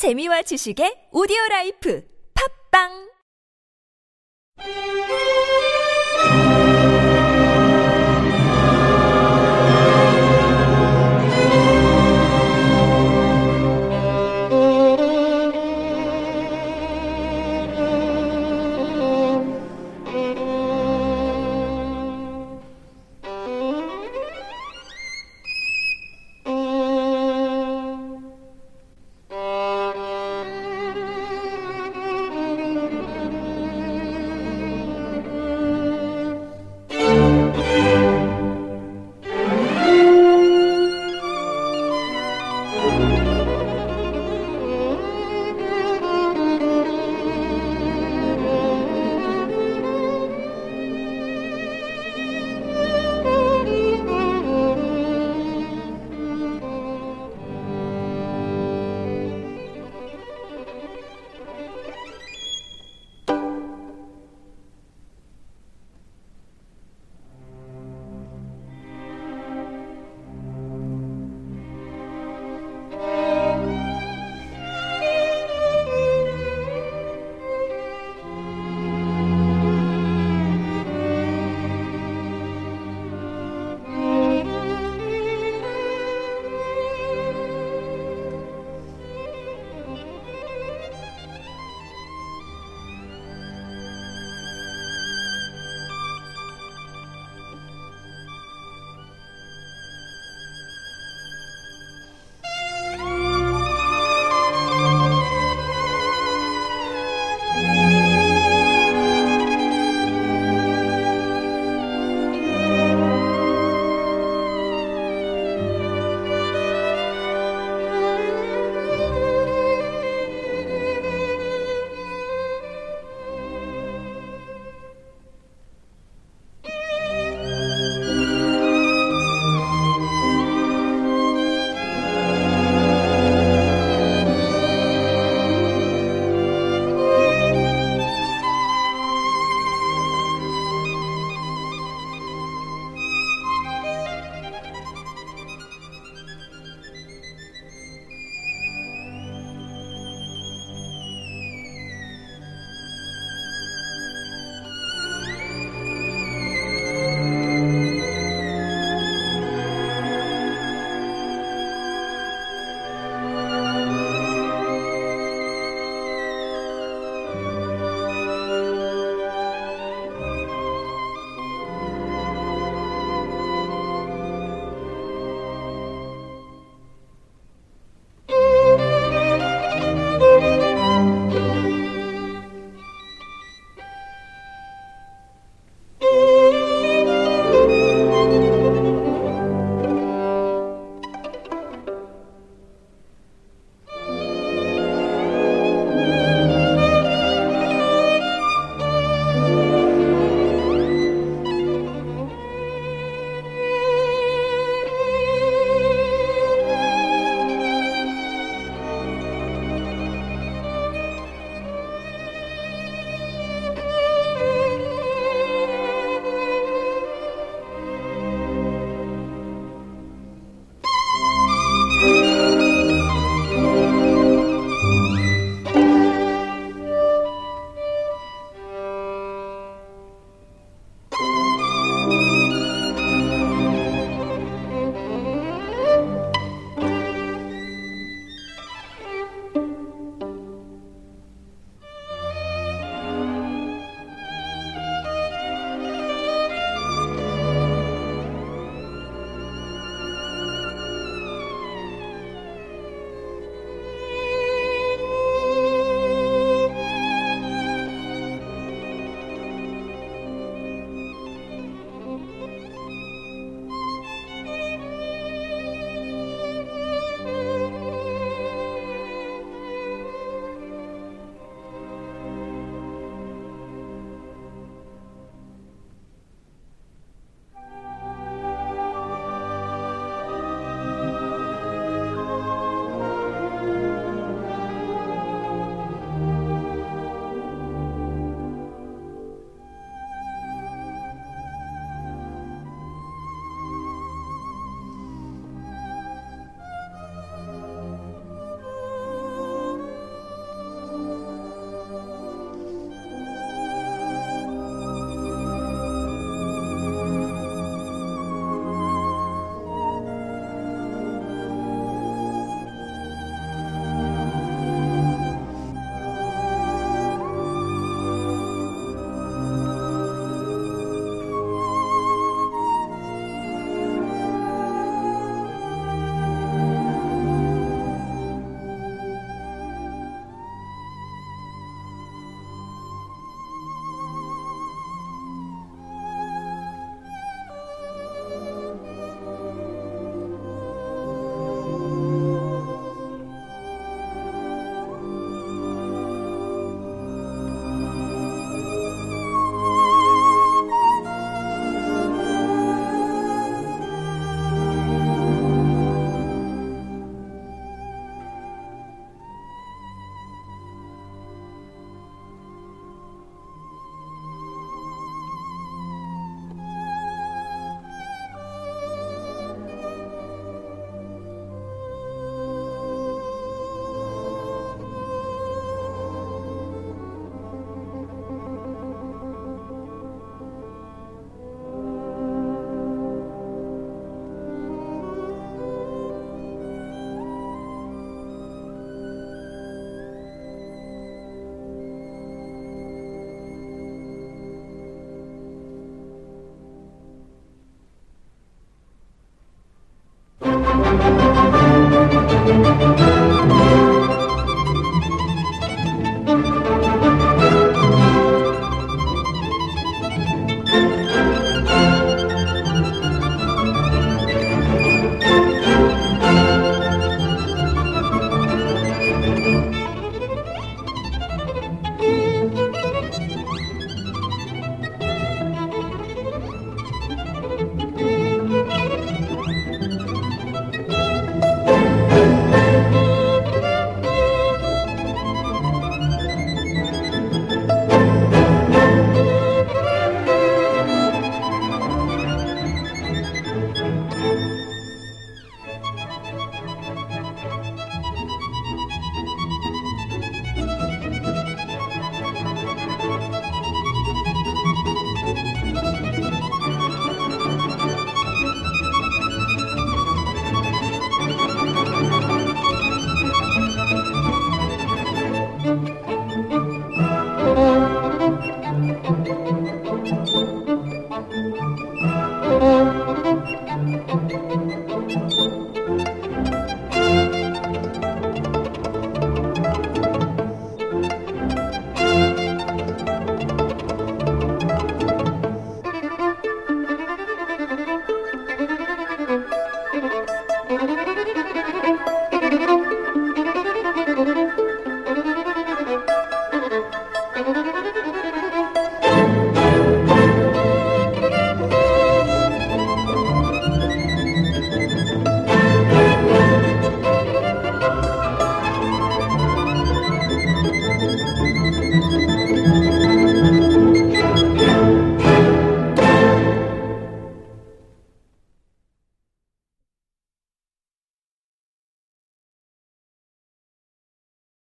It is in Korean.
재미와 지식의 오디오 라이프. 팝빵!